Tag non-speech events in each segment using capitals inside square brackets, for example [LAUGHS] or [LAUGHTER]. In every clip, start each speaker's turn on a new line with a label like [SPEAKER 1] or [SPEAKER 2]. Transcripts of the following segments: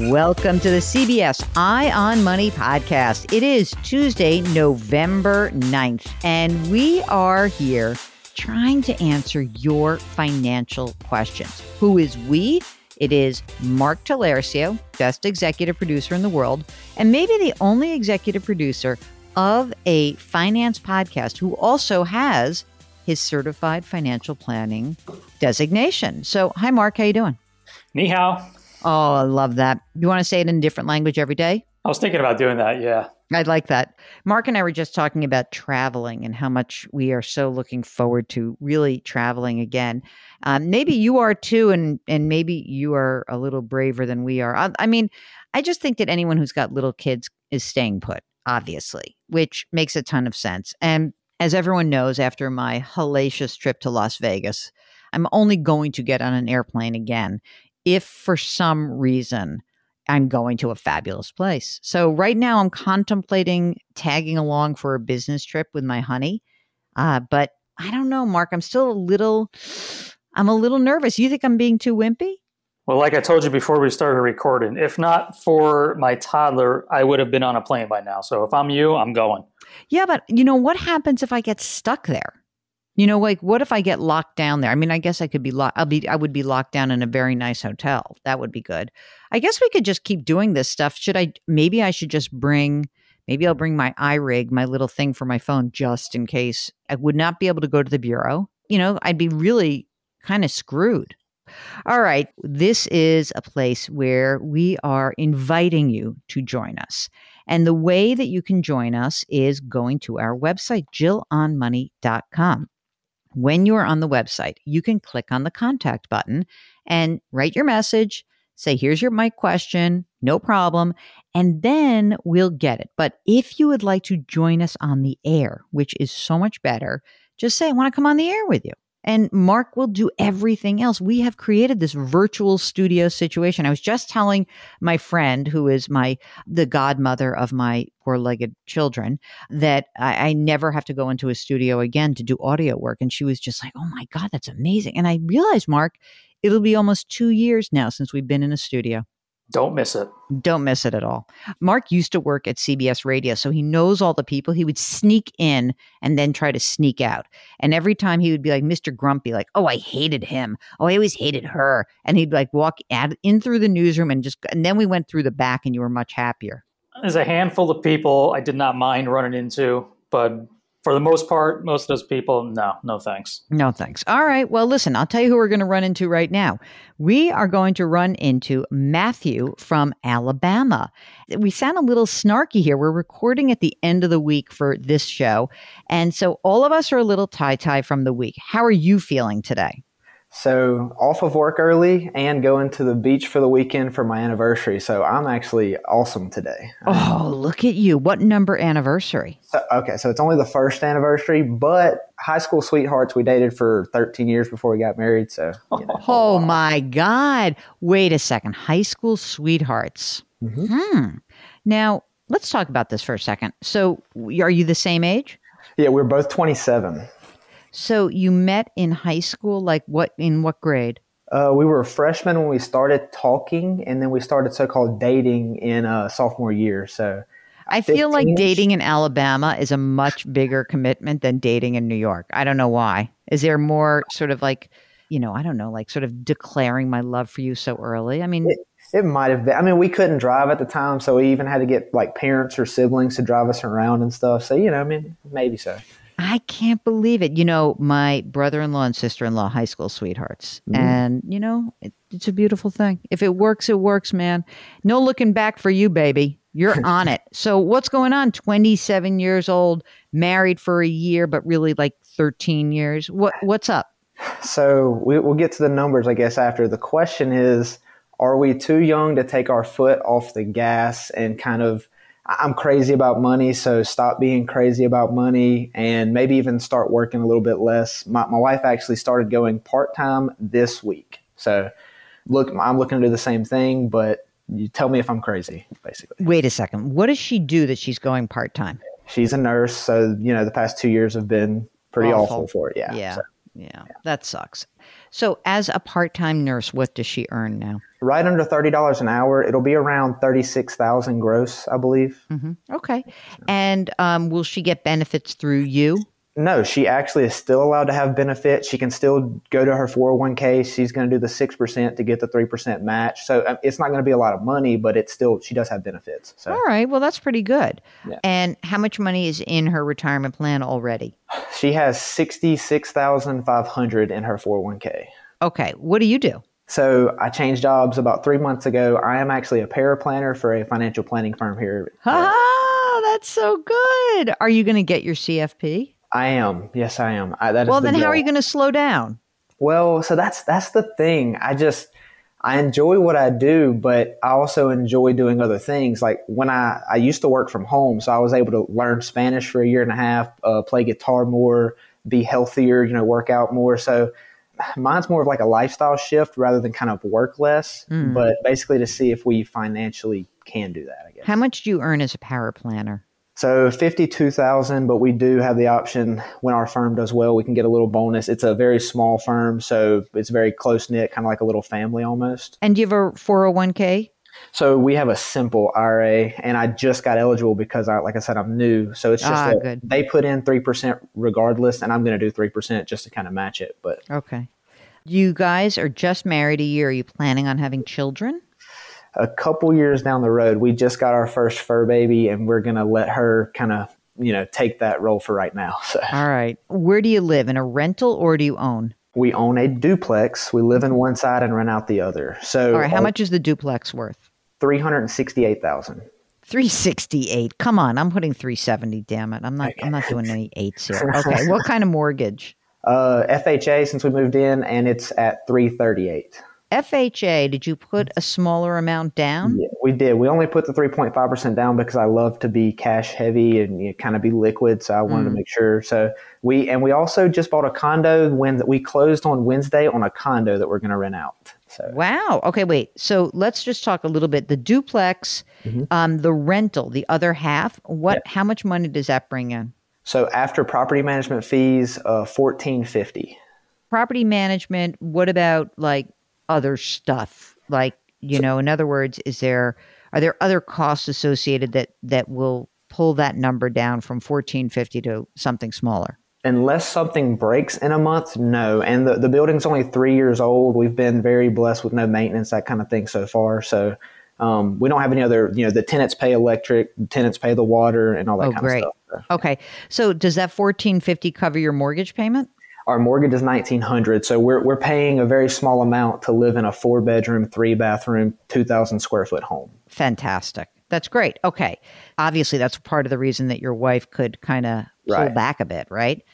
[SPEAKER 1] Welcome to the CBS Eye on Money podcast. It is Tuesday, November 9th, and we are here trying to answer your financial questions. Who is we? It is Mark Talercio, best executive producer in the world, and maybe the only executive producer of a finance podcast who also has his certified financial planning designation. So, hi Mark, how you doing?
[SPEAKER 2] Ni hao.
[SPEAKER 1] Oh, I love that. You want to say it in a different language every day?
[SPEAKER 2] I was thinking about doing that. Yeah.
[SPEAKER 1] I like that. Mark and I were just talking about traveling and how much we are so looking forward to really traveling again. Um, maybe you are too, and and maybe you are a little braver than we are. I, I mean, I just think that anyone who's got little kids is staying put, obviously, which makes a ton of sense. And as everyone knows, after my hellacious trip to Las Vegas, I'm only going to get on an airplane again if for some reason I'm going to a fabulous place. So right now I'm contemplating tagging along for a business trip with my honey. Uh, but I don't know, Mark. I'm still a little, I'm a little nervous. You think I'm being too wimpy?
[SPEAKER 2] Well, like I told you before we started recording, if not for my toddler, I would have been on a plane by now. So if I'm you, I'm going.
[SPEAKER 1] Yeah, but you know what happens if I get stuck there? You know, like what if I get locked down there? I mean, I guess I could be locked. I'll be. I would be locked down in a very nice hotel. That would be good. I guess we could just keep doing this stuff. Should I? Maybe I should just bring. Maybe I'll bring my iRig, my little thing for my phone, just in case I would not be able to go to the bureau. You know, I'd be really kind of screwed. All right, this is a place where we are inviting you to join us. And the way that you can join us is going to our website, jillonmoney.com. When you're on the website, you can click on the contact button and write your message, say, here's your mic question, no problem, and then we'll get it. But if you would like to join us on the air, which is so much better, just say, I want to come on the air with you and Mark will do everything else. We have created this virtual studio situation. I was just telling my friend, who is my the godmother of my four-legged children, that I, I never have to go into a studio again to do audio work. And she was just like, "Oh my god, that's amazing!" And I realized, Mark, it'll be almost two years now since we've been in a studio.
[SPEAKER 2] Don't miss it.
[SPEAKER 1] Don't miss it at all. Mark used to work at CBS Radio, so he knows all the people. He would sneak in and then try to sneak out. And every time he would be like Mr. Grumpy, like, "Oh, I hated him. Oh, I always hated her." And he'd like walk in through the newsroom and just. And then we went through the back, and you were much happier.
[SPEAKER 2] There's a handful of people I did not mind running into, but for the most part, most of those people, no, no thanks.
[SPEAKER 1] No thanks. All right. Well, listen, I'll tell you who we're going to run into right now. We are going to run into Matthew from Alabama. We sound a little snarky here. We're recording at the end of the week for this show. And so all of us are a little tie tie from the week. How are you feeling today?
[SPEAKER 3] So off of work early and going to the beach for the weekend for my anniversary. So I'm actually awesome today.
[SPEAKER 1] Oh, look at you. What number anniversary?
[SPEAKER 3] So, okay, so it's only the first anniversary, but high school sweethearts we dated for 13 years before we got married. So,
[SPEAKER 1] you know. [LAUGHS] oh my God. Wait a second. High school sweethearts. Mm-hmm. Hmm. Now, let's talk about this for a second. So, are you the same age?
[SPEAKER 3] Yeah, we're both 27.
[SPEAKER 1] So you met in high school, like what in what grade?
[SPEAKER 3] Uh, we were freshmen when we started talking, and then we started so-called dating in uh, sophomore year. So
[SPEAKER 1] I feel like dating in Alabama is a much bigger commitment than dating in New York. I don't know why. Is there more sort of like, you know, I don't know, like sort of declaring my love for you so early? I mean,
[SPEAKER 3] it, it might have been. I mean, we couldn't drive at the time, so we even had to get like parents or siblings to drive us around and stuff. So you know, I mean, maybe so.
[SPEAKER 1] I can't believe it. You know, my brother in law and sister in law, high school sweethearts. Mm. And, you know, it, it's a beautiful thing. If it works, it works, man. No looking back for you, baby. You're [LAUGHS] on it. So what's going on? 27 years old, married for a year, but really like 13 years. What what's up?
[SPEAKER 3] So we, we'll get to the numbers, I guess, after. The question is, are we too young to take our foot off the gas and kind of I'm crazy about money, so stop being crazy about money and maybe even start working a little bit less. My, my wife actually started going part time this week. So look, I'm looking to do the same thing, but you tell me if I'm crazy, basically.
[SPEAKER 1] Wait a second. What does she do that she's going part time?
[SPEAKER 3] She's a nurse, so you know the past two years have been pretty awful, awful for it. Yeah.
[SPEAKER 1] Yeah. So, yeah. yeah. That sucks. So as a part time nurse, what does she earn now?
[SPEAKER 3] Right under thirty dollars an hour. It'll be around thirty six thousand gross, I believe.
[SPEAKER 1] Mm-hmm. Okay. And um, will she get benefits through you?
[SPEAKER 3] No, she actually is still allowed to have benefits. She can still go to her 401k. She's going to do the 6% to get the 3% match. So um, it's not going to be a lot of money, but it's still, she does have benefits. So.
[SPEAKER 1] All right. Well, that's pretty good. Yeah. And how much money is in her retirement plan already?
[SPEAKER 3] She has 66,500 in her 401k.
[SPEAKER 1] Okay. What do you do?
[SPEAKER 3] So I changed jobs about three months ago. I am actually a paraplanner for a financial planning firm here.
[SPEAKER 1] Ah, that's so good. Are you going to get your CFP?
[SPEAKER 3] I am. Yes, I am. I,
[SPEAKER 1] well, then the how are you going to slow down?
[SPEAKER 3] Well, so that's that's the thing. I just I enjoy what I do, but I also enjoy doing other things. Like when I I used to work from home, so I was able to learn Spanish for a year and a half, uh, play guitar more, be healthier, you know, work out more. So mine's more of like a lifestyle shift rather than kind of work less, mm. but basically to see if we financially can do that. I guess.
[SPEAKER 1] How much do you earn as a paraplanner?
[SPEAKER 3] So 52,000, but we do have the option when our firm does well, we can get a little bonus. It's a very small firm, so it's very close knit, kind of like a little family almost.
[SPEAKER 1] And you have a 401k?
[SPEAKER 3] So we have a simple IRA, and I just got eligible because I, like I said, I'm new. So it's just ah, that they put in three percent regardless, and I'm going to do three percent just to kind of match it. But
[SPEAKER 1] okay, you guys are just married a year. Are you planning on having children?
[SPEAKER 3] A couple years down the road, we just got our first fur baby, and we're gonna let her kind of you know take that role for right now. So.
[SPEAKER 1] All right, where do you live? In a rental or do you own?
[SPEAKER 3] We own a duplex. We live in one side and rent out the other. So,
[SPEAKER 1] all right, how much is the duplex worth?
[SPEAKER 3] Three hundred and sixty-eight thousand.
[SPEAKER 1] 368. Come on, I'm putting 370. Damn it. I'm not okay. I'm not doing any eights here. [LAUGHS] Okay. what kind of mortgage?
[SPEAKER 3] Uh FHA since we moved in and it's at 338.
[SPEAKER 1] FHA, did you put a smaller amount down?
[SPEAKER 3] Yeah, we did. We only put the 3.5% down because I love to be cash heavy and you know, kind of be liquid. So I wanted mm. to make sure. So we, and we also just bought a condo when we closed on Wednesday on a condo that we're going to rent out. So.
[SPEAKER 1] Wow. Okay, wait. So let's just talk a little bit. The duplex, mm-hmm. um, the rental, the other half. What? How much money does that bring in?
[SPEAKER 3] So after property management fees, uh, fourteen fifty.
[SPEAKER 1] Property management. What about like other stuff? Like, you know, in other words, is there are there other costs associated that that will pull that number down from 1450 to something smaller?
[SPEAKER 3] Unless something breaks in a month, no. And the, the building's only three years old. We've been very blessed with no maintenance, that kind of thing so far. So um, we don't have any other, you know, the tenants pay electric, the tenants pay the water and all that oh, kind great. of stuff.
[SPEAKER 1] So, okay. So does that 1450 cover your mortgage payment?
[SPEAKER 3] Our mortgage is 1900 so we're, we're paying a very small amount to live in a four bedroom, three bathroom, 2,000 square foot home.
[SPEAKER 1] Fantastic. That's great. Okay. Obviously, that's part of the reason that your wife could kind of pull right. back a bit, right?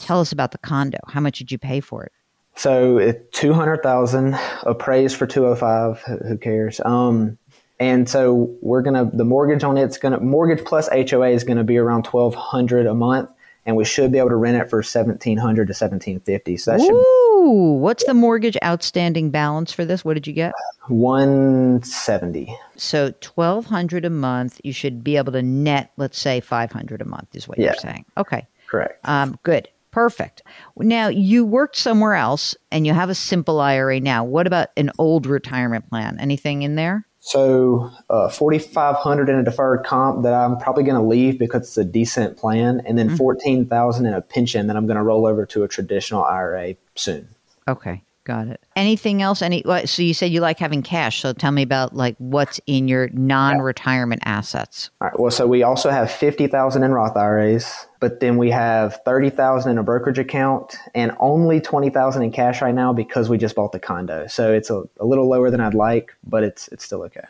[SPEAKER 1] Tell us about the condo. How much did you pay for it?
[SPEAKER 3] So 200,000 appraised for 205. Who cares? Um, and so we're going to, the mortgage on it's going to, mortgage plus HOA is going to be around 1200 a month and we should be able to rent it for seventeen hundred to seventeen fifty. So that should.
[SPEAKER 1] Ooh, what's the mortgage outstanding balance for this? What did you get?
[SPEAKER 3] One seventy.
[SPEAKER 1] So twelve hundred a month. You should be able to net, let's say five hundred a month, is what yeah. you're saying. Okay.
[SPEAKER 3] Correct.
[SPEAKER 1] Um, good. Perfect. Now you worked somewhere else, and you have a simple IRA now. What about an old retirement plan? Anything in there?
[SPEAKER 3] So uh, 4500 in a deferred comp that I'm probably going to leave because it's a decent plan and then mm-hmm. 14,000 in a pension that I'm going to roll over to a traditional IRA soon.
[SPEAKER 1] Okay. Got it. Anything else? Any? So you said you like having cash. So tell me about like what's in your non-retirement assets.
[SPEAKER 3] All right. Well, so we also have fifty thousand in Roth IRAs, but then we have thirty thousand in a brokerage account, and only twenty thousand in cash right now because we just bought the condo. So it's a, a little lower than I'd like, but it's it's still okay.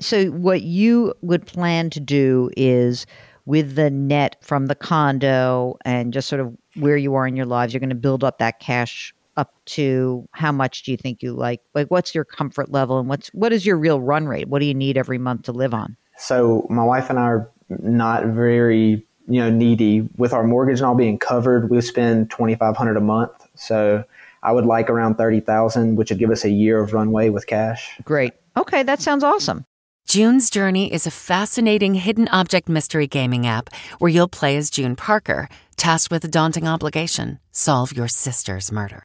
[SPEAKER 1] so what you would plan to do is with the net from the condo and just sort of where you are in your lives, you're going to build up that cash up to how much do you think you like? Like, what's your comfort level and what's what is your real run rate? What do you need every month to live on?
[SPEAKER 3] So my wife and I are not very you know needy with our mortgage and all being covered. We spend twenty five hundred a month, so I would like around thirty thousand, which would give us a year of runway with cash.
[SPEAKER 1] Great. Okay, that sounds awesome.
[SPEAKER 4] June's Journey is a fascinating hidden object mystery gaming app where you'll play as June Parker, tasked with a daunting obligation solve your sister's murder.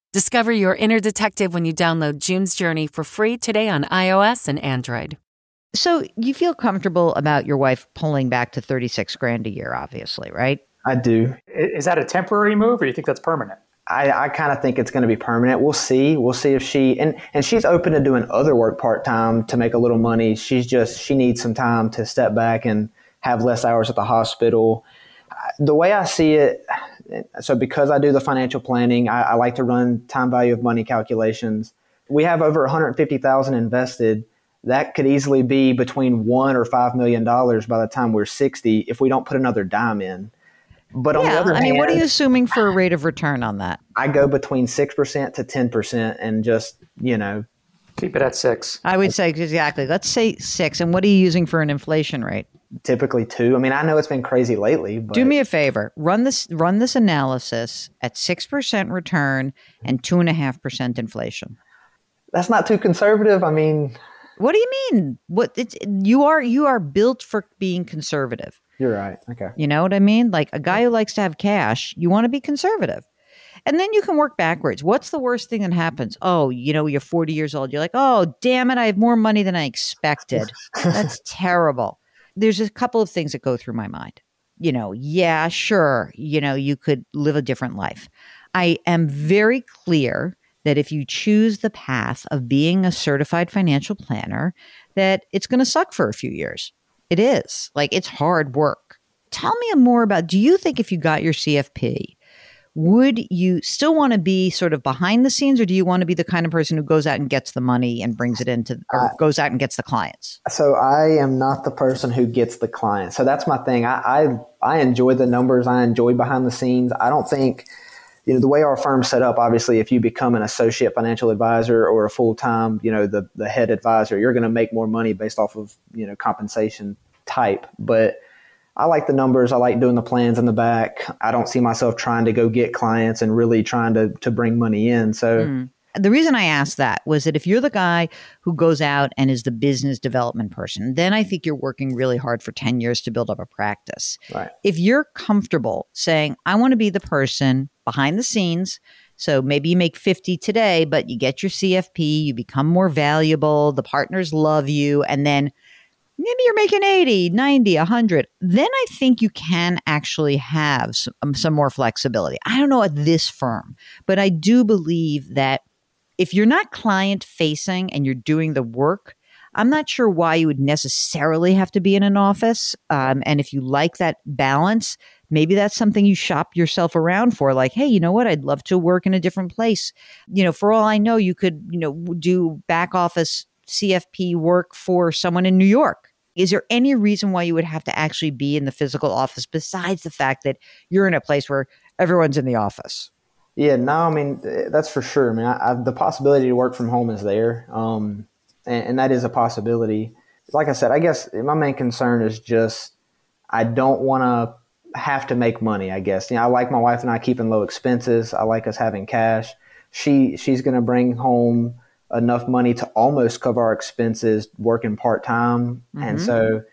[SPEAKER 4] Discover your inner detective when you download June's Journey for free today on iOS and Android.
[SPEAKER 1] So you feel comfortable about your wife pulling back to 36 grand a year, obviously, right?
[SPEAKER 3] I do.
[SPEAKER 2] Is that a temporary move or do you think that's permanent?
[SPEAKER 3] I, I kind of think it's going to be permanent. We'll see. We'll see if she and and she's open to doing other work part time to make a little money. She's just she needs some time to step back and have less hours at the hospital. The way I see it, so because I do the financial planning, I, I like to run time value of money calculations. We have over 150,000 invested. That could easily be between one or five million dollars by the time we're 60 if we don't put another dime in. But on the
[SPEAKER 1] yeah,
[SPEAKER 3] other
[SPEAKER 1] I mean, what are you assuming for a rate of return on that?
[SPEAKER 3] I go between six percent to ten percent, and just you know,
[SPEAKER 2] Keep it at six.
[SPEAKER 1] I would say exactly. Let's say six. And what are you using for an inflation rate?
[SPEAKER 3] Typically two. I mean, I know it's been crazy lately, but
[SPEAKER 1] Do me a favor. Run this. Run this analysis at six percent return and two and a half percent inflation.
[SPEAKER 3] that's not too conservative. I mean,
[SPEAKER 1] What do you mean? What it's you are you are built for being conservative.
[SPEAKER 3] you're right. Okay.
[SPEAKER 1] You know what I mean? Like a guy who likes to have cash, you want to be conservative. And then you can work backwards. What's the worst thing that happens? Oh, you know, you're 40 years old. You're like, oh, damn it, I have more money than I expected. [LAUGHS] That's terrible. There's a couple of things that go through my mind. You know, yeah, sure, you know, you could live a different life. I am very clear that if you choose the path of being a certified financial planner, that it's going to suck for a few years. It is. Like it's hard work. Tell me more about do you think if you got your CFP, would you still want to be sort of behind the scenes or do you want to be the kind of person who goes out and gets the money and brings it into or uh, goes out and gets the clients?
[SPEAKER 3] So I am not the person who gets the client. So that's my thing. I, I I enjoy the numbers. I enjoy behind the scenes. I don't think you know the way our firm's set up. Obviously, if you become an associate financial advisor or a full time, you know the the head advisor, you're going to make more money based off of you know compensation type. But I like the numbers. I like doing the plans in the back. I don't see myself trying to go get clients and really trying to to bring money in. So. Hmm.
[SPEAKER 1] The reason I asked that was that if you're the guy who goes out and is the business development person, then I think you're working really hard for 10 years to build up a practice.
[SPEAKER 3] Right.
[SPEAKER 1] If you're comfortable saying, I want to be the person behind the scenes, so maybe you make 50 today, but you get your CFP, you become more valuable, the partners love you, and then maybe you're making 80, 90, 100. Then I think you can actually have some, um, some more flexibility. I don't know at this firm, but I do believe that if you're not client facing and you're doing the work, I'm not sure why you would necessarily have to be in an office. Um, and if you like that balance, maybe that's something you shop yourself around for. Like, hey, you know what? I'd love to work in a different place. You know, for all I know, you could, you know, do back office CFP work for someone in New York. Is there any reason why you would have to actually be in the physical office besides the fact that you're in a place where everyone's in the office?
[SPEAKER 3] Yeah, no, I mean that's for sure. I mean, I, I, the possibility to work from home is there, um, and, and that is a possibility. Like I said, I guess my main concern is just I don't want to have to make money. I guess you know I like my wife and I keeping low expenses. I like us having cash. She she's going to bring home enough money to almost cover our expenses working part time, and mm-hmm. so.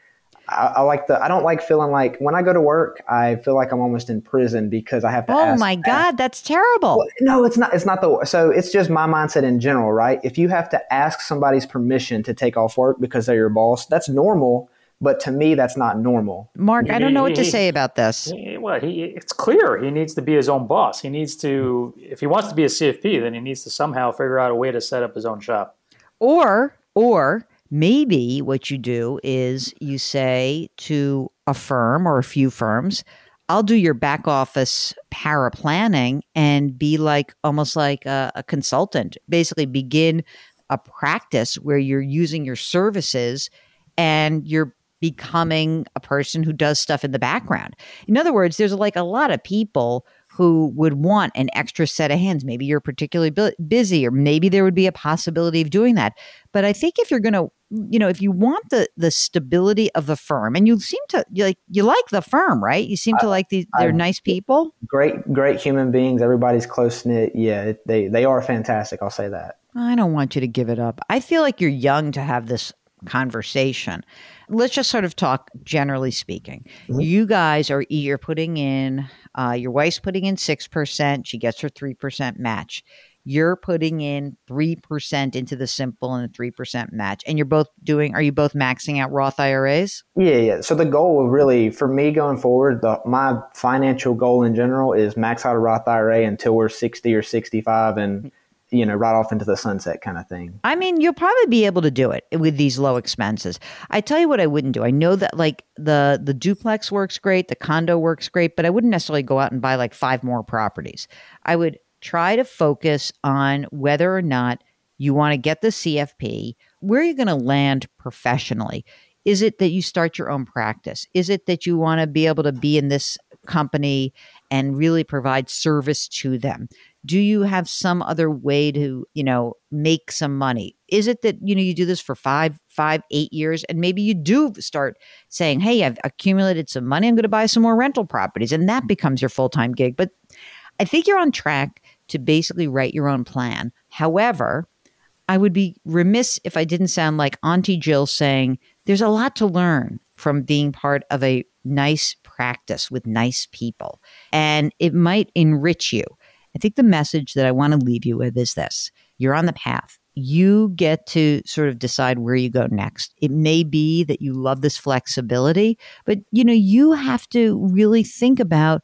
[SPEAKER 3] I, I like the. I don't like feeling like when I go to work, I feel like I'm almost in prison because I have to.
[SPEAKER 1] Oh
[SPEAKER 3] ask,
[SPEAKER 1] my God, that's terrible.
[SPEAKER 3] well, no, it's not. It's not the. So it's just my mindset in general, right? If you have to ask somebody's permission to take off work because they're your boss, that's normal. But to me, that's not normal.
[SPEAKER 1] Mark, I don't know what to say about this.
[SPEAKER 2] He, well, he, it's clear he needs to be his own boss. He needs to, if he wants to be a CFP, then he needs to somehow figure out a way to set up his own shop.
[SPEAKER 1] Or, or maybe what you do is you say to a firm or a few firms, I'll do your back office para planning and be like almost like a, a consultant. Basically, begin a practice where you're using your services and you're becoming a person who does stuff in the background. In other words, there's like a lot of people who would want an extra set of hands. Maybe you're particularly bu- busy, or maybe there would be a possibility of doing that. But I think if you're going to, you know, if you want the the stability of the firm, and you seem to you like you like the firm, right? You seem to like these. They're I, nice people.
[SPEAKER 3] Great, great human beings. Everybody's close knit. Yeah, they they are fantastic. I'll say that.
[SPEAKER 1] I don't want you to give it up. I feel like you're young to have this conversation. Let's just sort of talk generally speaking. Mm-hmm. You guys are you're putting in uh, your wife's putting in six percent. She gets her three percent match. You're putting in three percent into the simple and a three percent match, and you're both doing. Are you both maxing out Roth IRAs?
[SPEAKER 3] Yeah, yeah. So the goal, really, for me going forward, the, my financial goal in general is max out a Roth IRA until we're sixty or sixty-five, and you know, right off into the sunset kind of thing.
[SPEAKER 1] I mean, you'll probably be able to do it with these low expenses. I tell you what I wouldn't do. I know that like the the duplex works great, the condo works great, but I wouldn't necessarily go out and buy like five more properties. I would try to focus on whether or not you want to get the CFP, where you're going to land professionally? Is it that you start your own practice? Is it that you want to be able to be in this company and really provide service to them? Do you have some other way to you know make some money? Is it that you know you do this for five five eight years and maybe you do start saying hey i've accumulated some money i'm going to buy some more rental properties and that becomes your full-time gig? But i think you're on track to basically write your own plan. However i would be remiss if i didn't sound like auntie jill saying there's a lot to learn from being part of a nice practice with nice people and it might enrich you I think the message that I want to leave you with is this you're on the path. You get to sort of decide where you go next. It may be that you love this flexibility, but you know, you have to really think about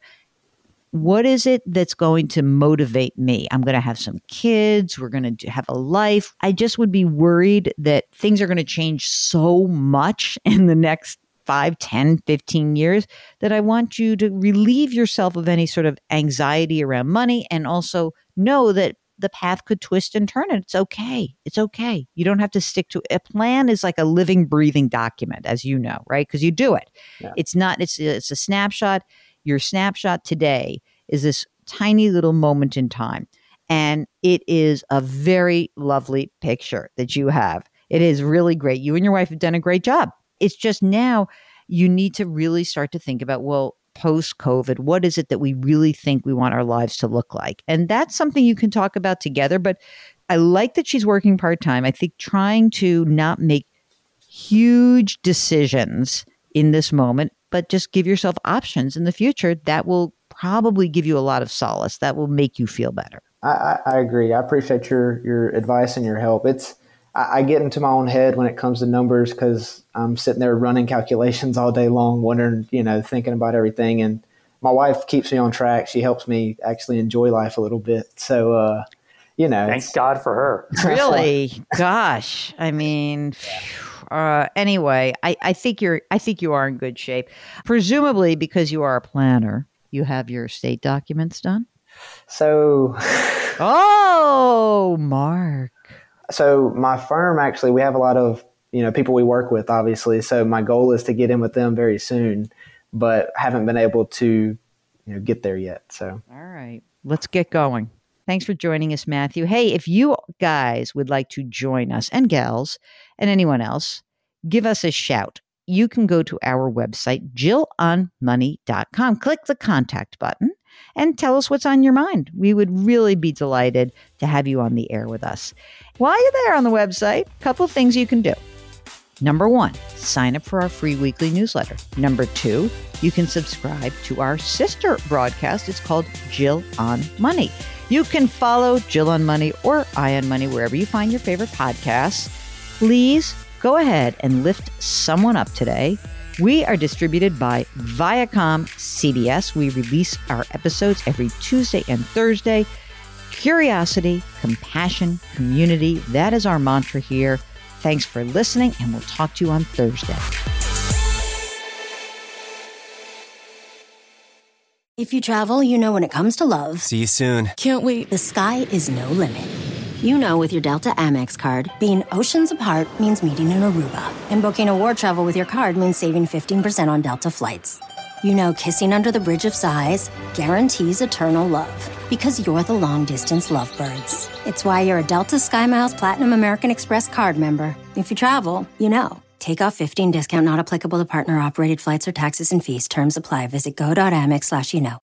[SPEAKER 1] what is it that's going to motivate me? I'm going to have some kids. We're going to have a life. I just would be worried that things are going to change so much [LAUGHS] in the next 5, 10, 15 years that I want you to relieve yourself of any sort of anxiety around money and also know that the path could twist and turn and it's okay. It's okay. You don't have to stick to a plan is like a living breathing document as you know, right? Because you do it. Yeah. It's not it's it's a snapshot. Your snapshot today is this tiny little moment in time. And it is a very lovely picture that you have. It is really great. You and your wife have done a great job. It's just now you need to really start to think about, well, post COVID, what is it that we really think we want our lives to look like? And that's something you can talk about together. But I like that she's working part time. I think trying to not make huge decisions in this moment, but just give yourself options in the future that will probably give you a lot of solace. That will make you feel better.
[SPEAKER 3] I, I agree. I appreciate your your advice and your help. It's I, I get into my own head when it comes to numbers because I'm sitting there running calculations all day long, wondering, you know, thinking about everything. And my wife keeps me on track. She helps me actually enjoy life a little bit. So, uh, you know,
[SPEAKER 2] thank God for her. [LAUGHS]
[SPEAKER 1] really, gosh, I mean. Uh, anyway, I, I think you're I think you are in good shape. Presumably because you are a planner, you have your state documents done.
[SPEAKER 3] So, [LAUGHS]
[SPEAKER 1] oh, Mark
[SPEAKER 3] so my firm actually we have a lot of you know people we work with obviously. So my goal is to get in with them very soon but haven't been able to you know get there yet so.
[SPEAKER 1] All right. Let's get going. Thanks for joining us matthew. Hey if you guys would like to join us and gals and anyone else give us a shout. You can go to our website jillonmoney.com click the contact button and tell us what's on your mind. We would really be delighted to have you on the air with us. While you're there on the website, a couple things you can do. Number one, sign up for our free weekly newsletter. Number two, you can subscribe to our sister broadcast. It's called Jill on Money. You can follow Jill on Money or Eye on Money wherever you find your favorite podcasts. Please Go ahead and lift someone up today. We are distributed by Viacom CBS. We release our episodes every Tuesday and Thursday. Curiosity, compassion, community. That is our mantra here. Thanks for listening, and we'll talk to you on Thursday.
[SPEAKER 5] If you travel, you know when it comes to love.
[SPEAKER 6] See you soon.
[SPEAKER 7] Can't wait.
[SPEAKER 5] The sky is no limit. You know with your Delta Amex card, being oceans apart means meeting in Aruba, and booking a war travel with your card means saving 15% on Delta flights. You know kissing under the bridge of sighs guarantees eternal love because you're the long distance lovebirds. It's why you're a Delta SkyMiles Platinum American Express card member. If you travel, you know. Take off 15 discount not applicable to partner operated flights or taxes and fees. Terms apply. Visit go.amex slash you know.